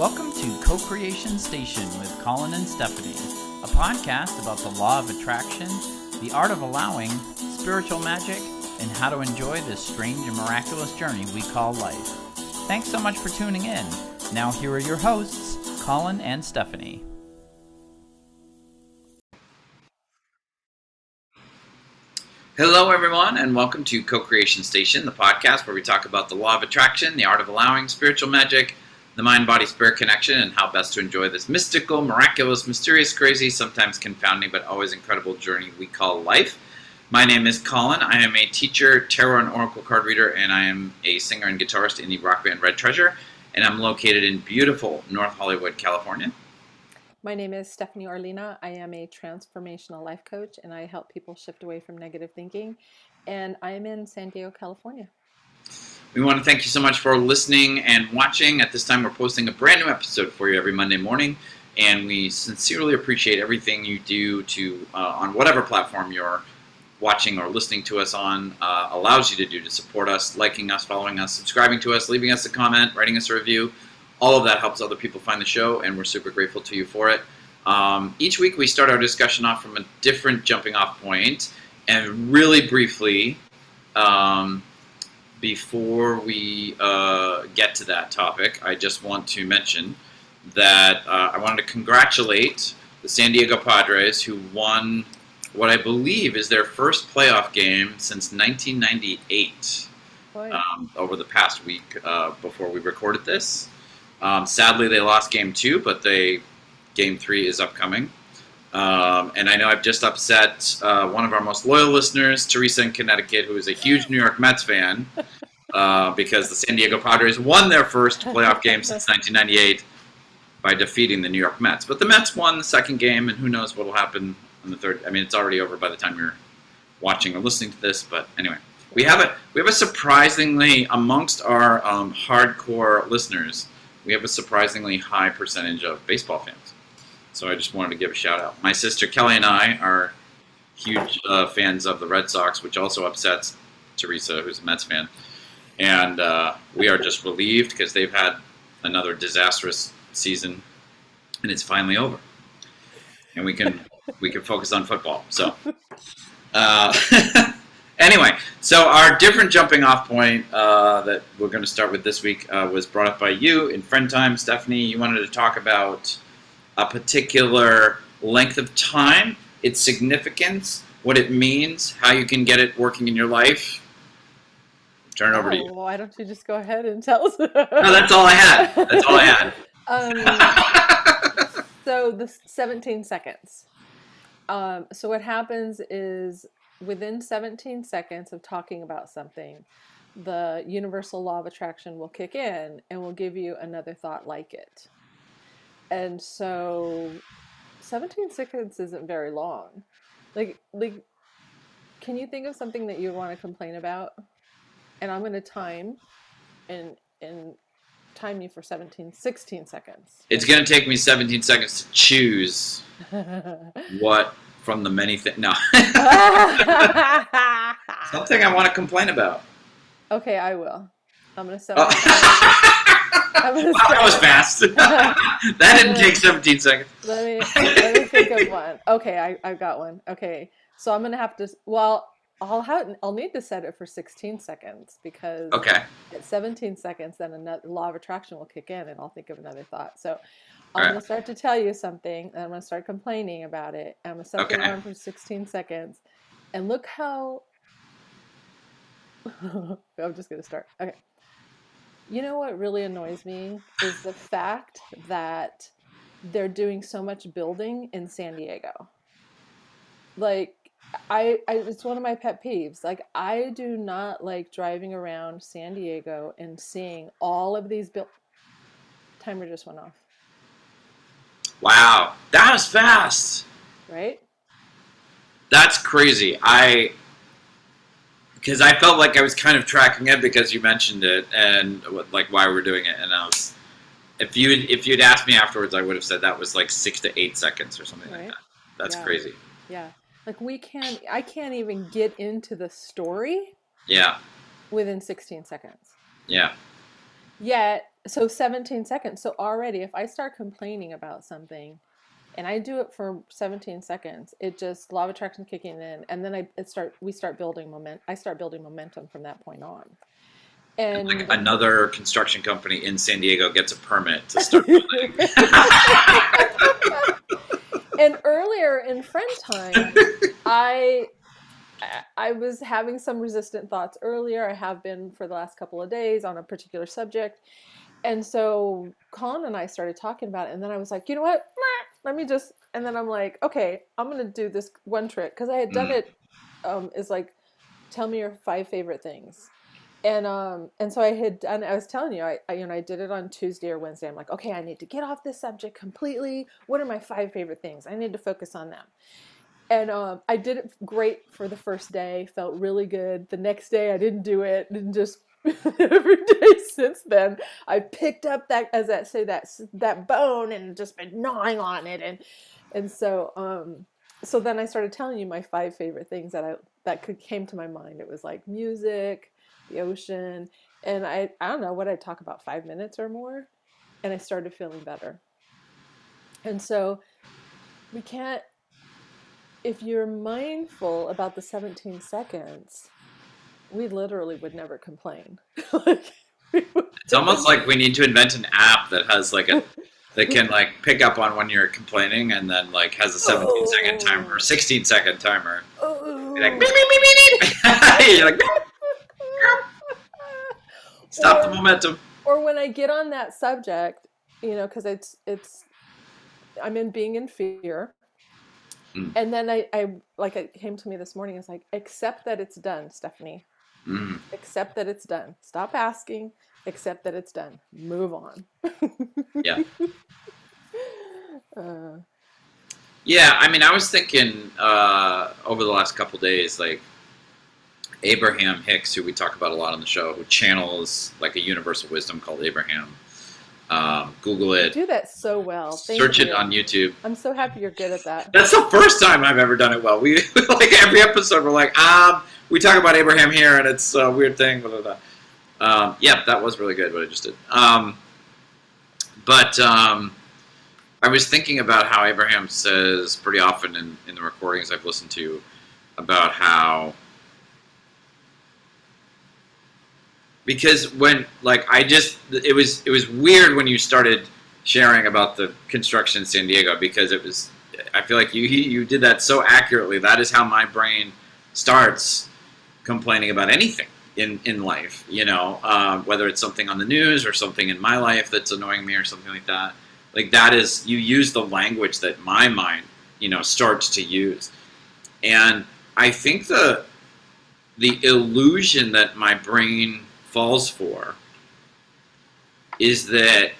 Welcome to Co Creation Station with Collin and Stephanie, a podcast about the law of attraction, the art of allowing, spiritual magic, and how to enjoy this strange and miraculous journey we call life. Thanks so much for tuning in. Now, here are your hosts, Collin and Stephanie. Hello, everyone, and welcome to Co Creation Station, the podcast where we talk about the law of attraction, the art of allowing, spiritual magic, the mind body spirit connection, and how best to enjoy this mystical, miraculous, mysterious, crazy, sometimes confounding, but always incredible journey we call life. My name is Collin. I am a teacher, tarot and oracle card reader, and I am a singer and guitarist in the rock band Red Treasure, and I'm located in beautiful North Hollywood, California. My name is Stephanie Orlina. I am a transformational life coach and I help people shift away from negative thinking. And I am in San Diego, California. We want to thank you so much for listening and watching. At this time, we're posting a brand new episode for you every Monday morning, and we sincerely appreciate everything you do to uh, on whatever platform you're watching or listening to us on uh, allows you to do to support us, liking us, following us, subscribing to us, leaving us a comment, writing us a review all of that helps other people find the show, and we're super grateful to you for it. Um, each week, we start our discussion off from a different jumping off point, and really briefly, um, before we uh, get to that topic, I just want to mention that uh, I wanted to congratulate the San Diego Padres, who won what I believe is their first playoff game since 1998. Um, over the past week uh, before we recorded this. Um, sadly, they lost game two, but they game three is upcoming. Um, and I know I've just upset uh, one of our most loyal listeners, Teresa in Connecticut, who is a huge New York Mets fan, uh, because the San Diego Padres won their first playoff game since 1998 by defeating the New York Mets. But the Mets won the second game, and who knows what will happen in the third. I mean, it's already over by the time you're watching or listening to this. But anyway, we have a we have a surprisingly amongst our um, hardcore listeners we have a surprisingly high percentage of baseball fans. So I just wanted to give a shout out. My sister Kelly and I are huge uh, fans of the Red Sox, which also upsets Teresa, who's a Mets fan. And uh, we are just relieved because they've had another disastrous season, and it's finally over. And we can we can focus on football. So. Uh, Anyway, so our different jumping off point uh, that we're going to start with this week uh, was brought up by you in friend time. Stephanie, you wanted to talk about a particular length of time, its significance, what it means, how you can get it working in your life. Turn it over oh, to you. Why don't you just go ahead and tell us? no, that's all I had. That's all I had. Um, so the 17 seconds. Um, so what happens is within 17 seconds of talking about something, the universal law of attraction will kick in and will give you another thought like it. And so 17 seconds isn't very long. Like like can you think of something that you want to complain about? And I'm going to time and and time you for 17 16 seconds. It's going to take me 17 seconds to choose what from the many things. No. Something I want to complain about. Okay, I will. I'm gonna set. Oh. I'm wow, that was fast. that didn't take 17 seconds. Let me let me think of one. Okay, I I got one. Okay, so I'm gonna have to. Well, I'll have I'll need to set it for 16 seconds because okay at 17 seconds, then another law of attraction will kick in, and I'll think of another thought. So I'm right. gonna start to tell you something, and I'm gonna start complaining about it. I'm gonna set okay. the alarm for 16 seconds, and look how. I'm just gonna start. Okay. You know what really annoys me is the fact that they're doing so much building in San Diego. Like I, I, it's one of my pet peeves. Like I do not like driving around San Diego and seeing all of these build. Timer just went off. Wow, that was fast. Right? That's crazy. I because I felt like I was kind of tracking it because you mentioned it and like why we're doing it, and I was if you if you'd asked me afterwards, I would have said that was like six to eight seconds or something right? like that. That's yeah. crazy. Yeah, like we can't. I can't even get into the story. Yeah. Within 16 seconds. Yeah. Yet so 17 seconds. So already, if I start complaining about something, and I do it for 17 seconds, it just law of attraction kicking in, and then I it start we start building moment. I start building momentum from that point on. And Like another construction company in San Diego gets a permit to start building. and earlier in friend time, I I was having some resistant thoughts earlier. I have been for the last couple of days on a particular subject. And so Collin and I started talking about it, and then I was like, you know what? Let me just, and then I'm like, okay, I'm gonna do this one trick because I had done Mm. it. Um, is like, tell me your five favorite things, and um, and so I had done. I was telling you, I, I you know I did it on Tuesday or Wednesday. I'm like, okay, I need to get off this subject completely. What are my five favorite things? I need to focus on them. And um, I did it great for the first day. Felt really good. The next day, I didn't do it. And just every day since then, I picked up that as that say that that bone and just been gnawing on it. And and so um, so then I started telling you my five favorite things that I that could came to my mind. It was like music, the ocean, and I I don't know what I talk about five minutes or more, and I started feeling better. And so we can't if you're mindful about the 17 seconds, we literally would never complain. like, would It's almost like we need to invent an app that has like a that can like pick up on when you're complaining and then like has a 17 second timer, 16 second timer. Oh. You're like beep, beep, beep, beep, beep. You're like "Beep, stop the momentum. or when I get on that subject, you know, because it's it's I'm in being in fear. Mm. And then I, I like it came to me this morning. It's like accept that it's done, Stephanie. Mm. Accept that it's done. Stop asking. Accept that it's done. Move on. Yeah. Uh, Yeah, I mean, I was thinking uh, over the last couple days, like Abraham Hicks, who we talk about a lot on the show, who channels like a universal wisdom called Abraham. Um, Google you it, do that so well. Thank search it on YouTube. I'm so happy you're good at that. That's the first time I've ever done it well. We like every episode, we're like, um, we talk about Abraham here, and it's a weird thing. Blah, blah, blah. Um, yeah, that was really good. What I just did. Um, but um, I was thinking about how Abraham says pretty often in, in the recordings I've listened to about how because when like I just it was it was weird when you started sharing about the construction in San Diego because it was I feel like you you did that so accurately. That is how my brain starts complaining about anything in in life. You know, um, whether it's something on the news or something in my life that's annoying me or something like that. Like that is you use the language that my mind you know starts to use, and I think the the illusion that my brain falls for is that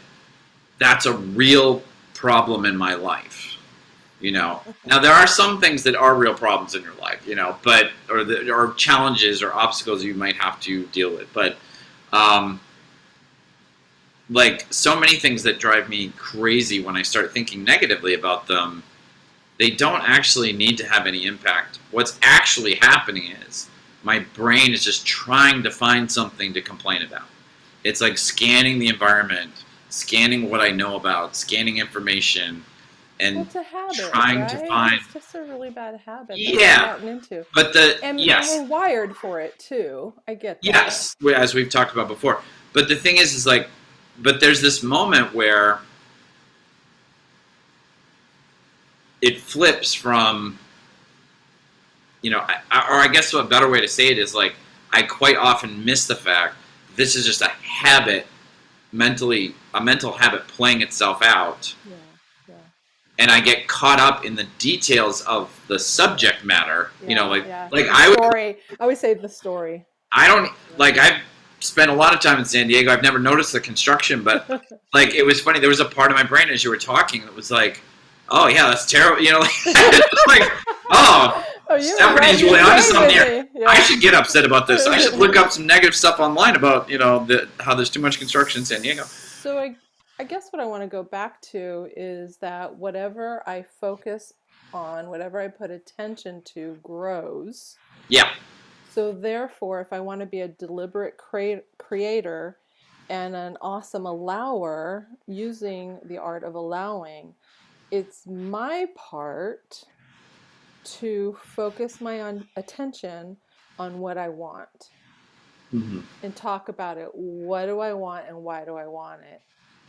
that's a real problem in my life you know? Now there are some things that are real problems in your life you know but or the, or challenges or obstacles you might have to deal with but um like so many things that drive me crazy when i start thinking negatively about them they don't actually need to have any impact. What's actually happening is my brain is just trying to find something to complain about it's like scanning the environment scanning what i know about scanning information and a habit. trying to find- It's just a really bad habit. that Yeah. gotten into. but the And yes we're wired for it too. I get that. Yes, as we've talked about before. But the thing is, is like, but there's this moment where it flips from, you know, I, or I guess a better way to say it is like, I quite often miss the fact this is just a habit, mentally, a mental habit playing itself out, Yeah. Yeah. and I get caught up in the details of the subject matter. you know, like, yeah. like The I would story. I always say the story. I don't like I've spent a lot of time in San Diego. I've never noticed the construction, but like it was funny. There was a part of my brain as you were talking that was like, "Oh yeah, that's terrible." You know, like, "Oh, Oh, you Stephanie's right, really onto something here. me. I should get upset about this. I should look up some negative stuff online about you know the, how there's too much construction in San Diego." So I, I guess what I want to go back to is that whatever I focus on, whatever I put attention to, grows. Yeah, So therefore, if I want to be a deliberate crea- creator, and an awesome allower using the art of allowing, it's my part to focus my on attention on what I want hmm and talk about it. What do I want and why do I want it?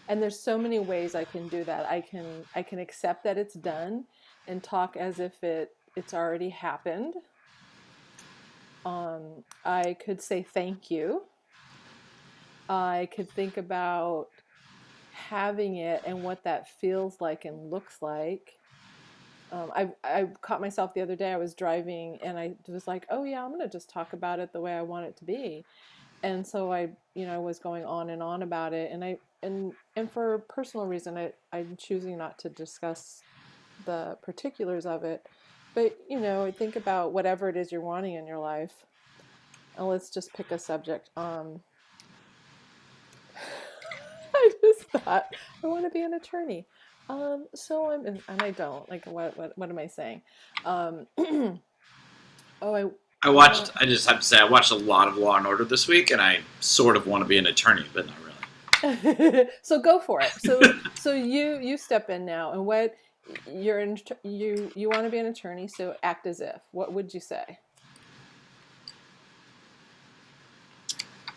And there's so many ways I can do that. I can I can accept that it's done and talk as if it it's already happened. Um, I could say thank you. I could think about having it and what that feels like and looks like. Um, I, I caught myself the other day. I was driving and I was like, oh, yeah, I'm going to just talk about it the way I want it to be. And so I, you know, was going on and on about it. And I, and, and for personal reason, I, I'm choosing not to discuss the particulars of it. But, you know, think about whatever it is you're wanting in your life. And let's just pick a subject. Um, I just thought I want to be an attorney. Um, so I'm, and I don't. Like, what, what, what am I saying? Um, oh, I, I watched. I just have to say, I watched a lot of Law and Order this week, and I sort of want to be an attorney, but not really. so go for it. So, so you, you step in now, and what you're in, you, you want to be an attorney. So act as if. What would you say?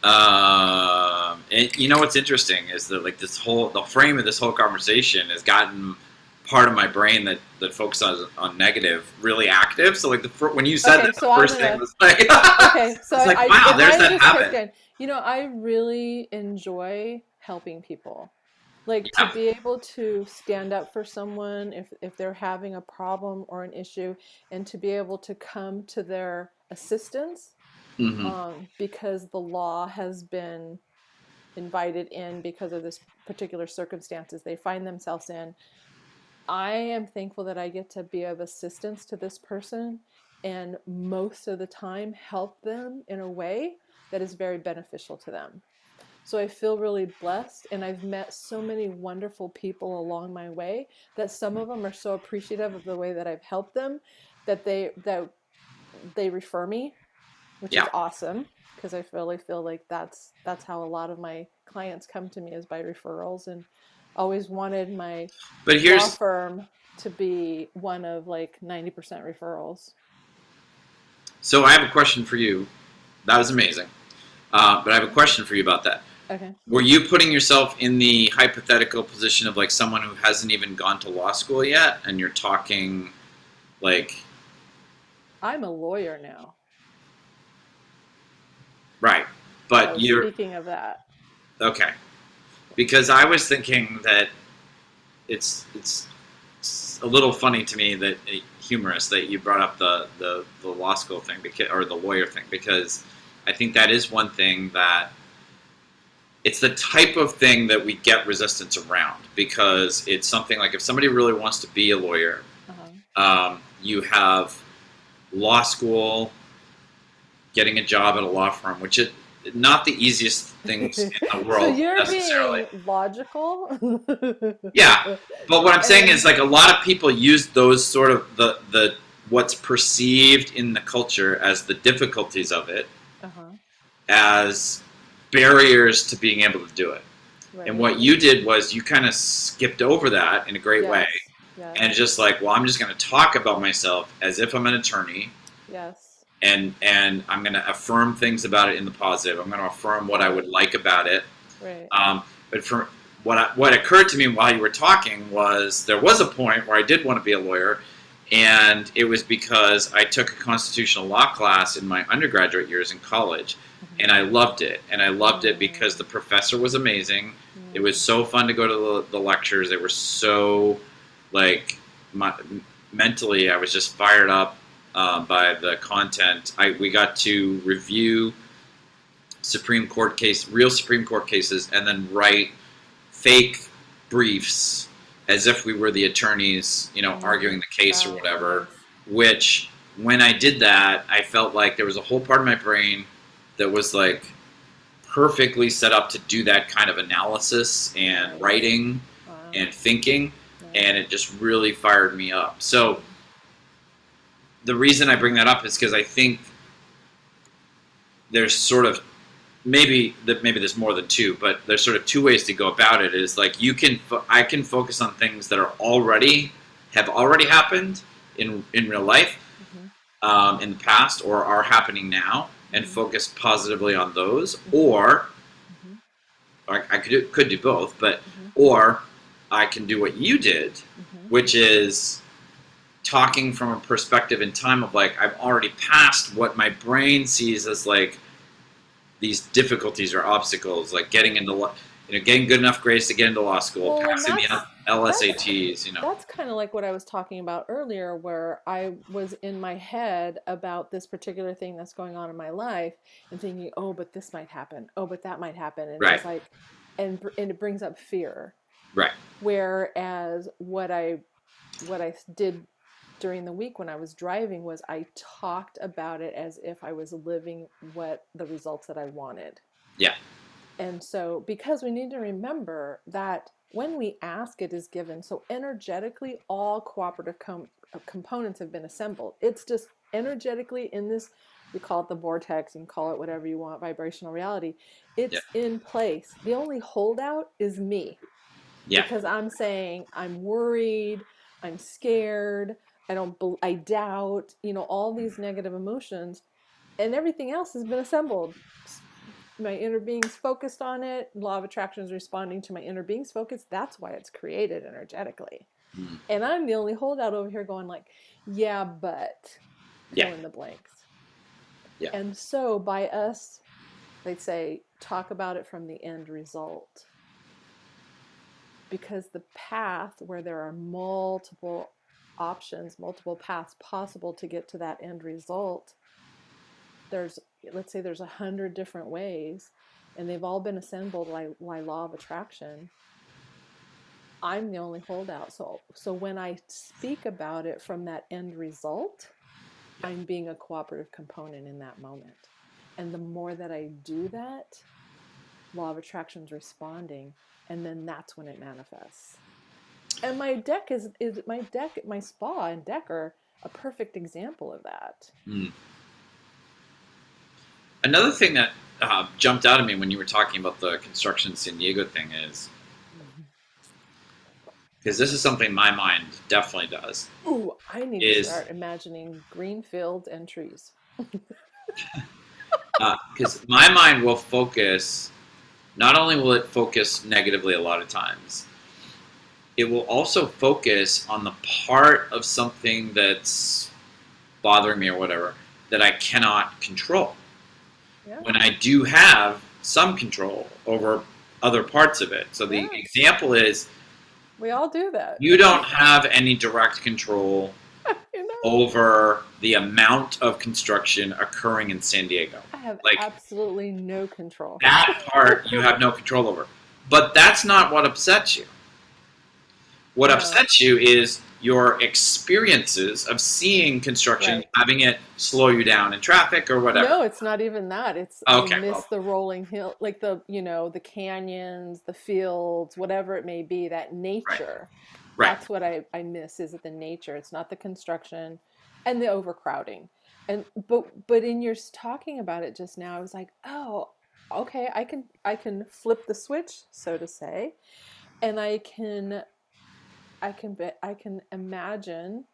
Um, and you know what's interesting is that like this whole the frame of this whole conversation has gotten part of my brain that that focuses on, on negative really active. So like the when you said Okay, that, so the first thing was like, okay, so It's like, I, wow, there's I that just habit. you know, I really enjoy helping people. Like Yeah. to be able to stand up for someone if if they're having a problem or an issue, and to be able to come to their assistance Mhm. um, because the law has been invited in because of this particular circumstances they find themselves in. I am thankful that I get to be of assistance to this person and most of the time help them in a way that is very beneficial to them. So I feel really blessed and I've met so many wonderful people along my way that some of them are so appreciative of the way that I've helped them that they that they refer me, which Yeah. is awesome because I really feel like that's that's how a lot of my clients come to me is by referrals and always wanted my But law here's firm to be one of like 90% referrals. so I have a question for you. That was amazing, uh, but I have a question for you about that. Okay. Were you putting yourself in the hypothetical position of like someone who hasn't even gone to law school yet, and you're talking like I'm a lawyer now. Right? But was you're speaking of that. okay because I was thinking that it's it's, it's a little funny to me that eh, humorous that you brought up the, the the law school thing because or the lawyer thing because I think that is one thing that it's the type of thing that we get resistance around because it's something like if somebody really wants to be a lawyer Uh-huh. um, you have law school, getting a job at a law firm, which is not the easiest things in the world so you're necessarily. being logical. Yeah, But what I'm saying is, like, a lot of people use those sort of the the what's perceived in the culture as the difficulties of it Uh-huh. as barriers to being able to do it. Right. And what you did was you kind of skipped over that in a great yes. way, Yes. and just like, well, I'm just going to talk about myself as if I'm an attorney. yes. And and I'm going to affirm things about it in the positive. I'm going to affirm what I would like about it. Right. Um, but for what I, what occurred to me while you were talking was there was a point where I did want to be a lawyer, and it was because I took a constitutional law class in my undergraduate years in college, mm-hmm. and I loved it. And I loved it mm-hmm. because the professor was amazing. Mm-hmm. It was so fun to go to the, the lectures. They were so like my, mentally, I was just fired up uh, by the content. I we got to review Supreme Court case, real Supreme Court cases, and then write fake briefs as if we were the attorneys, you know, Mhm. arguing the case or whatever. Which, when I did that, I felt like there was a whole part of my brain that was like perfectly set up to do that kind of analysis and writing Wow. and thinking and it just really fired me up. So the reason I bring that up is because I think there's sort of maybe that maybe there's more than two, but there's sort of two ways to go about it. Is like you can fo- I can focus on things that are already have already happened in in real life Mhm. um, in the past or are happening now, and Mhm. focus positively on those, or Mhm. I, I could do, could do both, but Mhm. or I can do what you did, Mhm. which is talking from a perspective in time of like I've already passed what my brain sees as like these difficulties or obstacles, like getting into you know getting good enough grades to get into law school, Well, passing the LSATs, you know. That's kind of like what I was talking about earlier, where I was in my head about this particular thing that's going on in my life and thinking, oh, but this might happen. Oh, but that might happen. And Right. it's like, and, and it brings up fear. Right. Whereas what I, what I did during the week when I was driving was I talked about it as if I was living what the results that I wanted. Yeah. And so, because we need to remember that when we ask, it is given. So, energetically, all cooperative com- uh, components have been assembled. It's just energetically in this, we call it the vortex, and call it whatever you want, vibrational reality. It's in place. The only holdout is me. Yeah. Because I'm saying, I'm worried, I'm scared, I don't, I doubt, you know, all these negative emotions, and everything else has been assembled my inner being's focused on it law of attraction is responding to my inner being's focus that's why it's created energetically Mm. and i'm the only holdout over here going like yeah but Yeah. fill in the blanks Yeah. and so by us they'd say talk about it from the end result because the path where there are multiple options multiple paths possible to get to that end result there's let's say there's a hundred different ways and they've all been assembled by, by law of attraction i'm the only holdout. So so when i speak about it from that end result i'm being a cooperative component in that moment. And the more that i do that law of attraction's responding and then that's when it manifests and my deck is is my deck my spa and deck are a perfect example of that Mm. Another thing that uh, jumped out at me when you were talking about the construction San Diego thing is because this is something my mind definitely does. Ooh, I need Is- to start imagining green fields and trees. Because my mind will focus, not only will it focus negatively a lot of times, it will also focus on the part of something that's bothering me or whatever that I cannot control. Yeah. when I do have some control over other parts of it. So the Yeah. example is We all do that. you don't have any direct control You know? over the amount of construction occurring in San Diego. I have like- absolutely no control. That part you have no control over. But that's not what upsets you. What upsets you is your experiences of seeing construction, Right. having it slow you down in traffic or whatever. No, it's not even that. It's Okay, I miss well. the rolling hill, like the you know the canyons, the fields, whatever it may be. That nature. Right. That's what I, I miss. Is it the nature? It's not the construction, and the overcrowding. And but but in your talking about it just now, I was like, oh, okay, I can I can flip the switch, so to say, and I can I can be, I can imagine.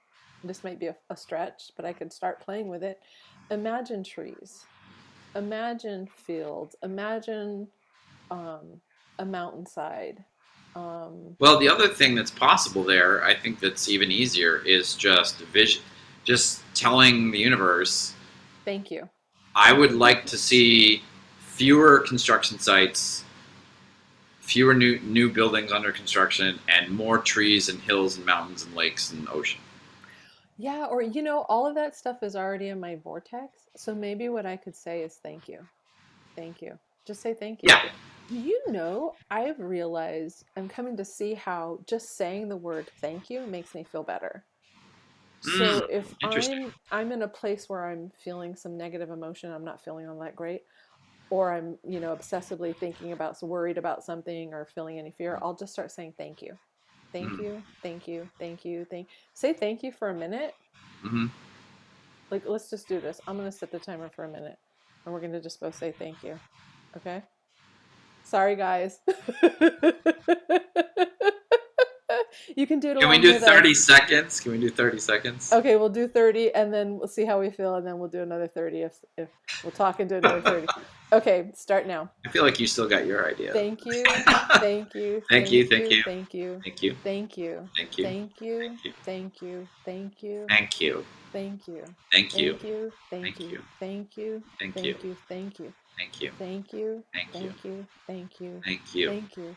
This might be a, a stretch, but I could start playing with it. Imagine trees, imagine fields, imagine um, a mountainside. Um, Well, the other thing that's possible there, I think that's even easier, is just vision. Just telling the universe, thank you. I would like to see fewer construction sites, fewer new new buildings under construction, and more trees and hills and mountains and lakes and ocean. Yeah, or you know, all of that stuff is already in my vortex. So maybe what I could say is thank you. Thank you. Just say thank you. Yeah. You know, I've realized I'm coming to see how just saying the word thank you makes me feel better. So Mm, if. I'm I'm in a place where I'm feeling some negative emotion, I'm not feeling all that great, or I'm, you know, obsessively thinking about worried about something or feeling any fear, I'll just start saying thank you. Thank Mm. you, thank you, thank you, thank say thank you for a minute hmm like let's just do this i'm going to set the timer for a minute and we're going to just both say thank you Okay. Sorry, guys. you can do it. Can we do 30 us. seconds? Can we do 30 seconds? Okay, we'll do 30 and then we'll see how we feel and then we'll do another 30 if, if we'll talk and do another 30. Okay, start now. I feel like you still got your idea. Thank you. Thank you. Thank you, thank you. Thank you. Thank you. Thank you. Thank you. Thank you. Thank you. Thank you. Thank you. Thank you. Thank you. Thank you. Thank you. Thank Thank you. you. Thank you. Thank you. Thank you. Thank you. Thank you. Thank you. Thank you. Thank you.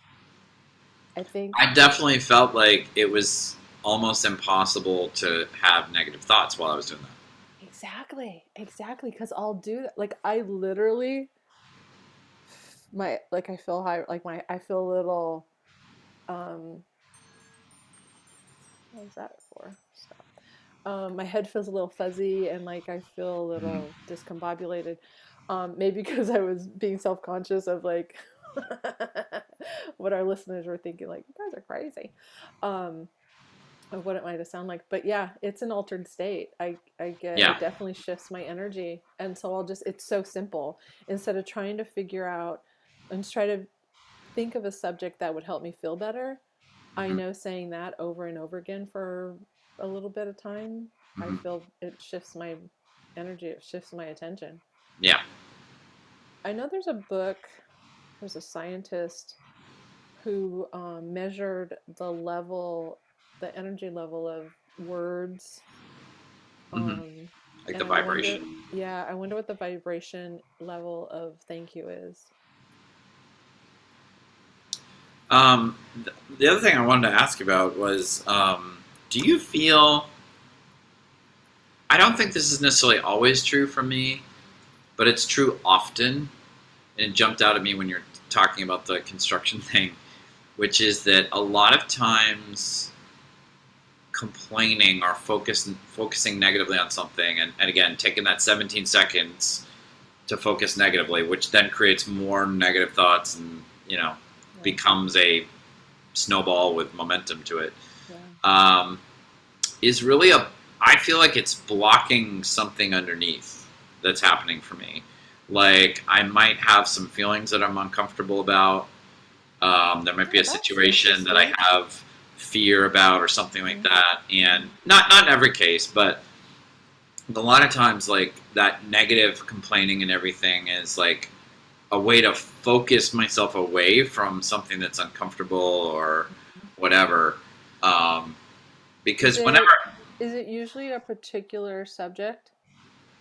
I think I definitely felt like it was almost impossible to have negative thoughts while I was doing that. exactly, exactly, because I'll do that. Like I literally, my like I feel high, like my I feel a little. Um, what was that for? Stop. Um, my head feels a little fuzzy and like I feel a little discombobulated. Um, maybe because I was being self conscious of like what our listeners were thinking, like, you guys are crazy. Um, of what it might have sounded like. But yeah, it's an altered state. I, I get Yeah. it definitely shifts my energy. And so I'll just it's so simple. Instead of trying to figure out and try to think of a subject that would help me feel better, I Mhm. know saying that over and over again for a little bit of time, I Mhm. feel it shifts my energy, it shifts my attention. Yeah. I know there's a book, there's a scientist who um, measured the level, the energy level of words. Mhm. Um, Like the I wonder- vibration. yeah, I wonder what the vibration level of thank you is. Um, th- the other thing I wanted to ask about was, um, do you feel? I don't think this is necessarily always true for me, but it's true often. And it jumped out at me when you're talking about the construction thing, which is that a lot of times complaining or focus, focusing negatively on something, and, and again, taking that 17 seconds to focus negatively, which then creates more negative thoughts and, you know, Yeah, becomes a snowball with momentum to it. Yeah. um, is really a i feel like it's blocking something underneath that's happening for me. Like i might have some feelings that i'm uncomfortable about um, there might be a situation that i have fear about or something like that and not not in every case but a lot of times like that negative complaining and everything is like a way to focus myself away from something that's uncomfortable or whatever um, because Is it- whenever Is it usually a particular subject?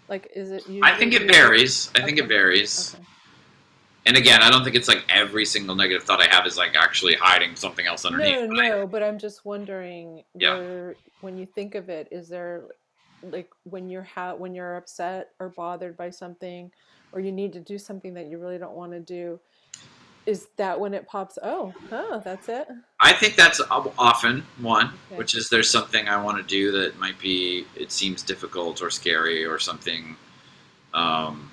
Like, is it usually? i think it varies i think it varies Okay. And again i don't think it's like every single negative thought i have is like actually hiding something else underneath No, no, but I'm just wondering Yeah. where, when you think of it, is there like when you're ha- when you're upset or bothered by something, or you need to do something that you really don't want to do, is that when it pops? Oh, oh, that's it. I think that's often one, Okay. which is there's something I want to do that might be it seems difficult or scary or something. Um,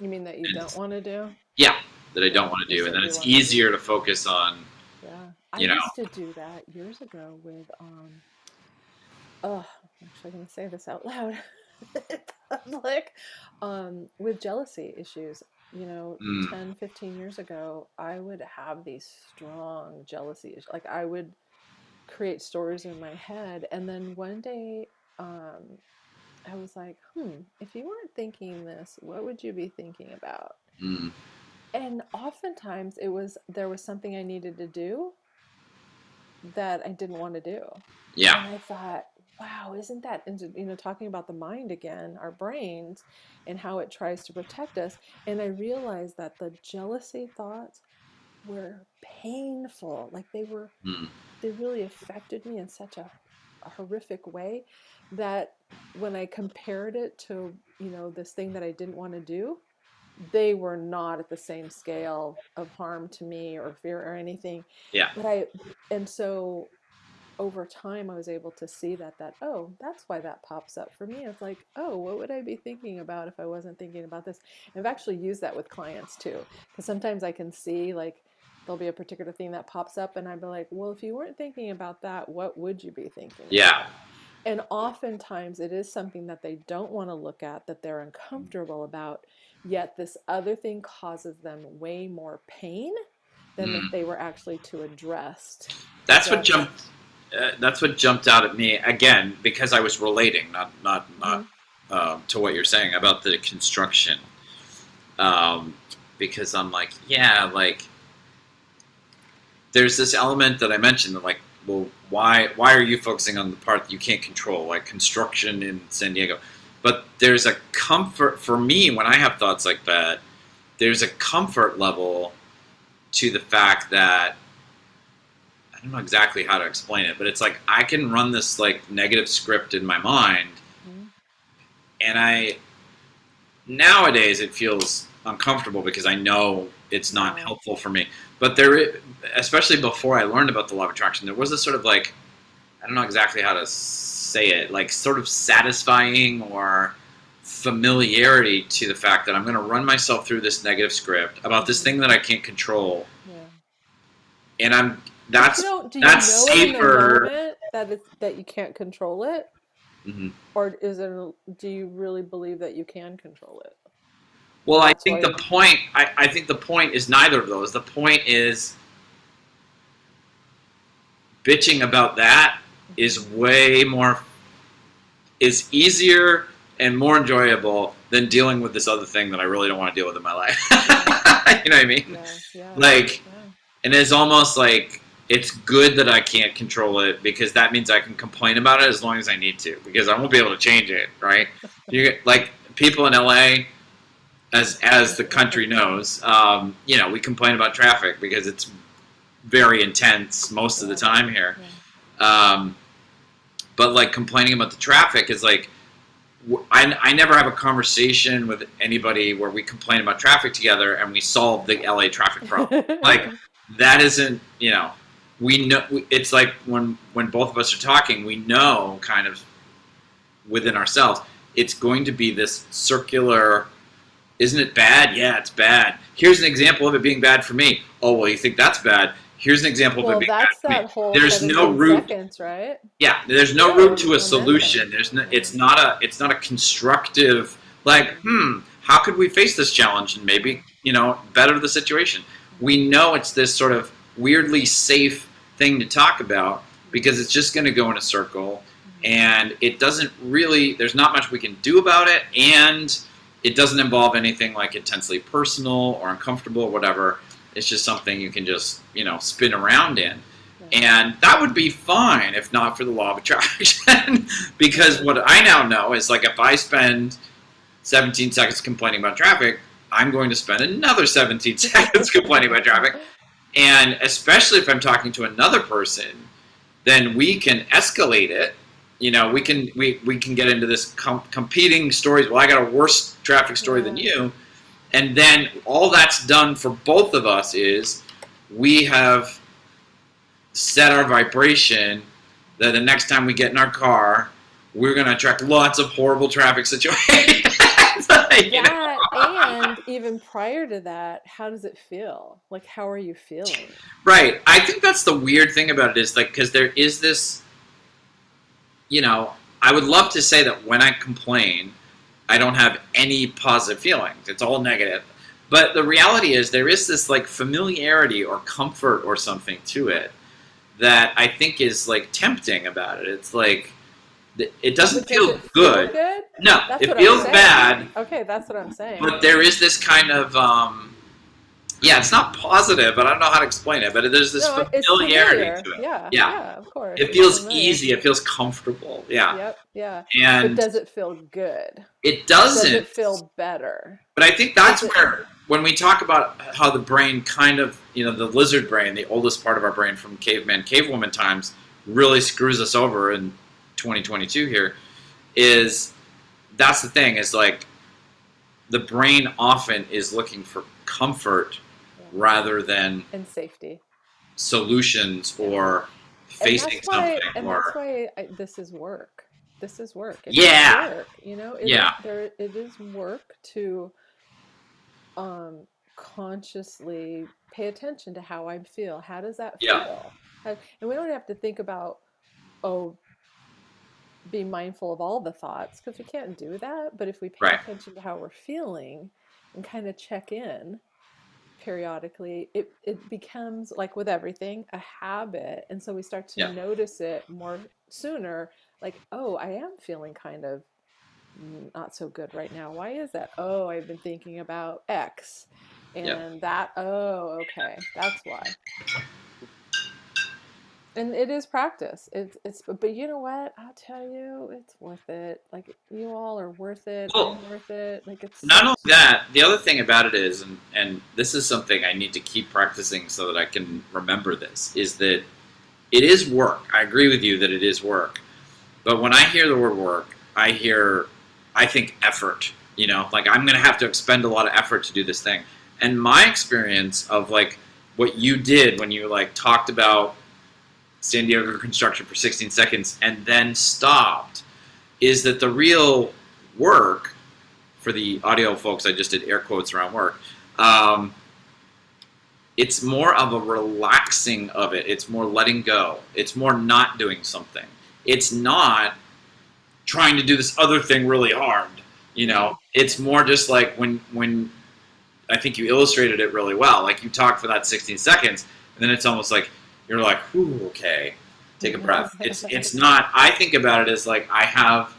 You mean that you And- don't want to do? yeah, that I don't want to do, and then it's to easier to focus on. Yeah, I You know. used to do that years ago with um. Oh, I'm actually gonna say this out loud in public. Um, with jealousy issues, you know, Mm. 10, 15 years ago, I would have these strong jealousy issues. Like I would create stories in my head, and then one day, um, I was like, hmm, if you weren't thinking this, what would you be thinking about? Mm, and oftentimes it was there was something i needed to do that i didn't want to do. Yeah, and i thought wow isn't that you know talking about the mind again our brains and how it tries to protect us. And i realized that the jealousy thoughts were painful like they were mm, they really affected me in such a, a horrific way that when I compared it to, you know, this thing that I didn't want to do, they were not at the same scale of harm to me or fear or anything. Yeah. But I, and so over time I was able to see that that oh that's why that pops up for me it's like oh what would I be thinking about if I wasn't thinking about this I've actually used that with clients too because sometimes I can see like there'll be a particular thing that pops up and I'd be like well if you weren't thinking about that what would you be thinking Yeah. about? And oftentimes it is something that they don't want to look at that they're uncomfortable about yet this other thing causes them way more pain than Mm. if they were actually to address That's what jumped. Uh, that's what jumped out at me again because I was relating, not not not uh, to what you're saying about the construction. Um, because I'm like, yeah, like there's this element that I mentioned that like, well, why why are you focusing on the part that you can't control, like construction in San Diego? But there's a comfort for me when I have thoughts like that. There's a comfort level to the fact that I don't know exactly how to explain it, but it's like I can run this like negative script in my mind, Mhm. and I nowadays it feels uncomfortable because I know it's not helpful for me. But there, especially before I learned about the law of attraction, there was a sort of like I don't know exactly how to say it, like sort of satisfying or familiarity to the fact that I'm going to run myself through this negative script about this thing that I can't control, yeah and I'm that's you know, do you that's safer. that it's that you can't control it, Mm-hmm. or is it? Do you really believe that you can control it? Well, I think the point. I, I think the point is neither of those. The point is bitching about that is way more is easier and more enjoyable than dealing with this other thing that I really don't want to deal with in my life. you know what I mean? Yeah, yeah. Like, yeah. and it's almost like it's good that I can't control it because that means I can complain about it as long as I need to because I won't be able to change it, right? you like people in LA, as as the country knows, um, you know, we complain about traffic because it's very intense most of the time here. Um, but like complaining about the traffic is like I, I never have a conversation with anybody where we complain about traffic together and we solve the LA traffic problem. Like that isn't you know we know it's like when when both of us are talking we know kind of within ourselves it's going to be this circular isn't it bad? Yeah it's bad. Here's an example of it being bad for me. Oh well you think that's bad. Here's an example of it being that's bad for me. that whole. There's no 17 root- Seconds, right? yeah there's no Yeah, route to a solution. There's no it's not a it's not a constructive like hmm how could we face this challenge and maybe you know better the situation? We know it's this sort of weirdly safe thing to talk about because it's just going to go in a circle and it doesn't really there's not much we can do about it and it doesn't involve anything like intensely personal or uncomfortable or whatever it's just something you can just you know spin around in and that would be fine if not for the law of attraction. because what I now know is like if I spend 17 seconds complaining about traffic, I'm going to spend another 17 seconds complaining about traffic. And especially if I'm talking to another person, then we can escalate it. You know, we can we, we can get into this com- competing stories. Well, I got a worse traffic story than you, and then all that's done for both of us is we have set our vibration that the next time we get in our car, we're going to attract lots of horrible traffic situations. That and even prior to that, how does it feel? Like, how are you feeling? Right. I think that's the weird thing about it is like because there is this, you know, I would love to say that when I complain, I don't have any positive feelings. It's all negative. But the reality is there is this like familiarity or comfort or something to it that I think is like tempting about it. It's like it doesn't feel it feel good. good? No, That's it feels bad. Okay, that's what I'm saying. But there is this kind of um, yeah, it's not positive, but I don't know how to explain it. But there's this No, familiarity familiar. to it. Yeah, Yeah. yeah, of course. It feels easy. It feels comfortable. Yeah, Yep, yeah. and but does it feel good? it doesn't. doesn't. it feel better? but I think that's does it- where when we talk about how the brain kind of, you know, the lizard brain, the oldest part of our brain from caveman, cavewoman times, really screws us over in 2022 here, is that's the thing is like the brain often is looking for comfort. Rather than And safety. solutions or facing and why, something and or that's why I, this is work. This is work. It is Yeah. work, you know. It is- Yeah. there it is work to um consciously pay attention to how I feel. How does that Yeah. feel? How- and we don't have to think about oh be mindful of all the thoughts because we can't do that. But if we pay Right. attention to how we're feeling and kind of check in periodically, it, it becomes like with everything a habit. And so we start to Yeah. notice it more sooner like, oh, I am feeling kind of not so good right now. Why is that? Oh, I've been thinking about X. And Yeah. that, oh, okay, that's why and it is practice. It's it's but, you know what? I'll tell you it's worth it. Like you all are worth it. Well, i'm worth it. Like it's not only that the other thing about it is and, and this is something i need to keep practicing so that i can remember this is that it is work. I agree with you that it is work. But when i hear the word work i hear i think effort you know? Like i'm going to have to expend a lot of effort to do this thing. And my experience of like what you did when you like talked about san diego construction for 16 seconds and then stopped is that the real work for the audio folks, I just did air quotes around work. Um, it's more of a relaxing of it. It's more letting go. It's more not doing something. It's not trying to do this other thing really hard. You know, it's more just like when when I think you illustrated it really well. Like you talk for that 16 seconds, and then it's almost like you're like, "Ooh, okay, take a breath." It's it's not. I think about it as like I have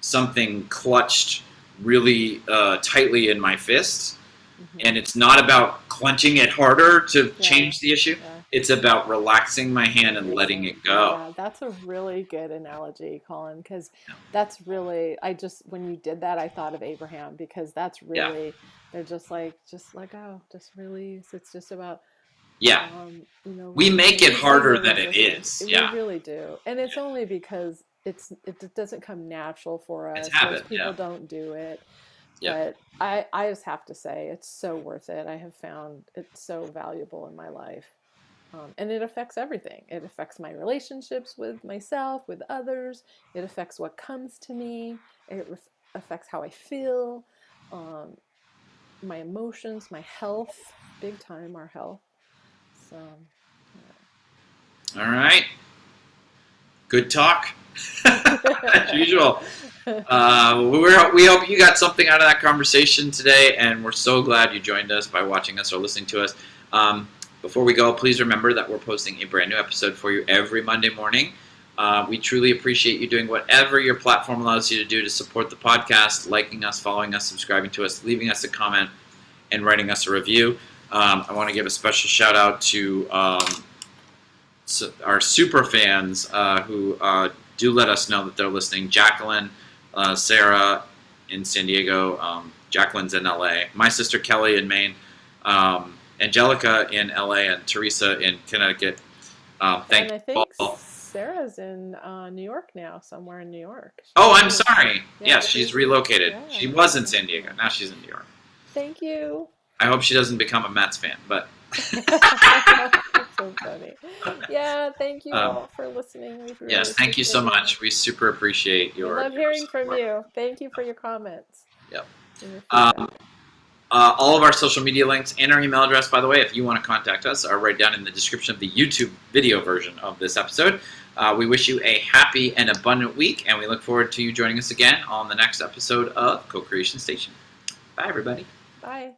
something clutched really uh, tightly in my fists, Mhm. and it's not about clenching it harder to Yeah. change the issue. Yeah. It's about relaxing my hand and letting it go. Yeah, that's a really good analogy, Collin, because that's really, I just, when you did that, I thought of Abraham because that's really, they're just like, just let go, just release. It's just about, Yeah, um, you know, We make it harder than it Yeah. is, We really do. And it's only because it's, it doesn't come natural for us. It's Most habit, people yeah. don't do it. Yeah. But I, I just have to say, it's so worth it. I have found it so valuable in my life. Um, and it affects everything. It affects my relationships with myself, with others. It affects what comes to me. It ref- affects how I feel, um, my emotions, my health, big time, our health. So, all right. Good talk. As usual. Uh, we hope you got something out of that conversation today, and we're so glad you joined us by watching us or listening to us. Um, before we go, please remember that we're posting a brand new episode for you every Monday morning. Uh, we truly appreciate you doing whatever your platform allows you to do to support the podcast, liking us, following us, subscribing to us, leaving us a comment, and writing us a review. Um, I want to give a special shout out to um, our super fans uh, who uh, do let us know that they're listening. Jacqueline, uh, Sarah in San Diego, um, Jacqueline's in LA, my sister Kelly in Maine, um, Angelica in LA, and Teresa in Connecticut. Um, thank and I you think all. Sarah's in uh, New York now, somewhere in New York. She's Oh, I'm sorry. Yeah, yes, she's she's- relocated. yeah. She was in San Diego. Now she's in New York. Thank you. I hope she doesn't become a Mets fan, but That's so funny. Yeah, thank you Um, all for listening. We really yes, thank you so much. We super appreciate We your. love your hearing from you. Thank you for your comments. Yep. your Um. Uh, all of our social media links and our email address, by the way, if you want to contact us, are right down in the description of the YouTube video version of this episode. Uh, we wish you a happy and abundant week, and we look forward to you joining us again on the next episode of Co Creation Station. Bye, everybody. Bye.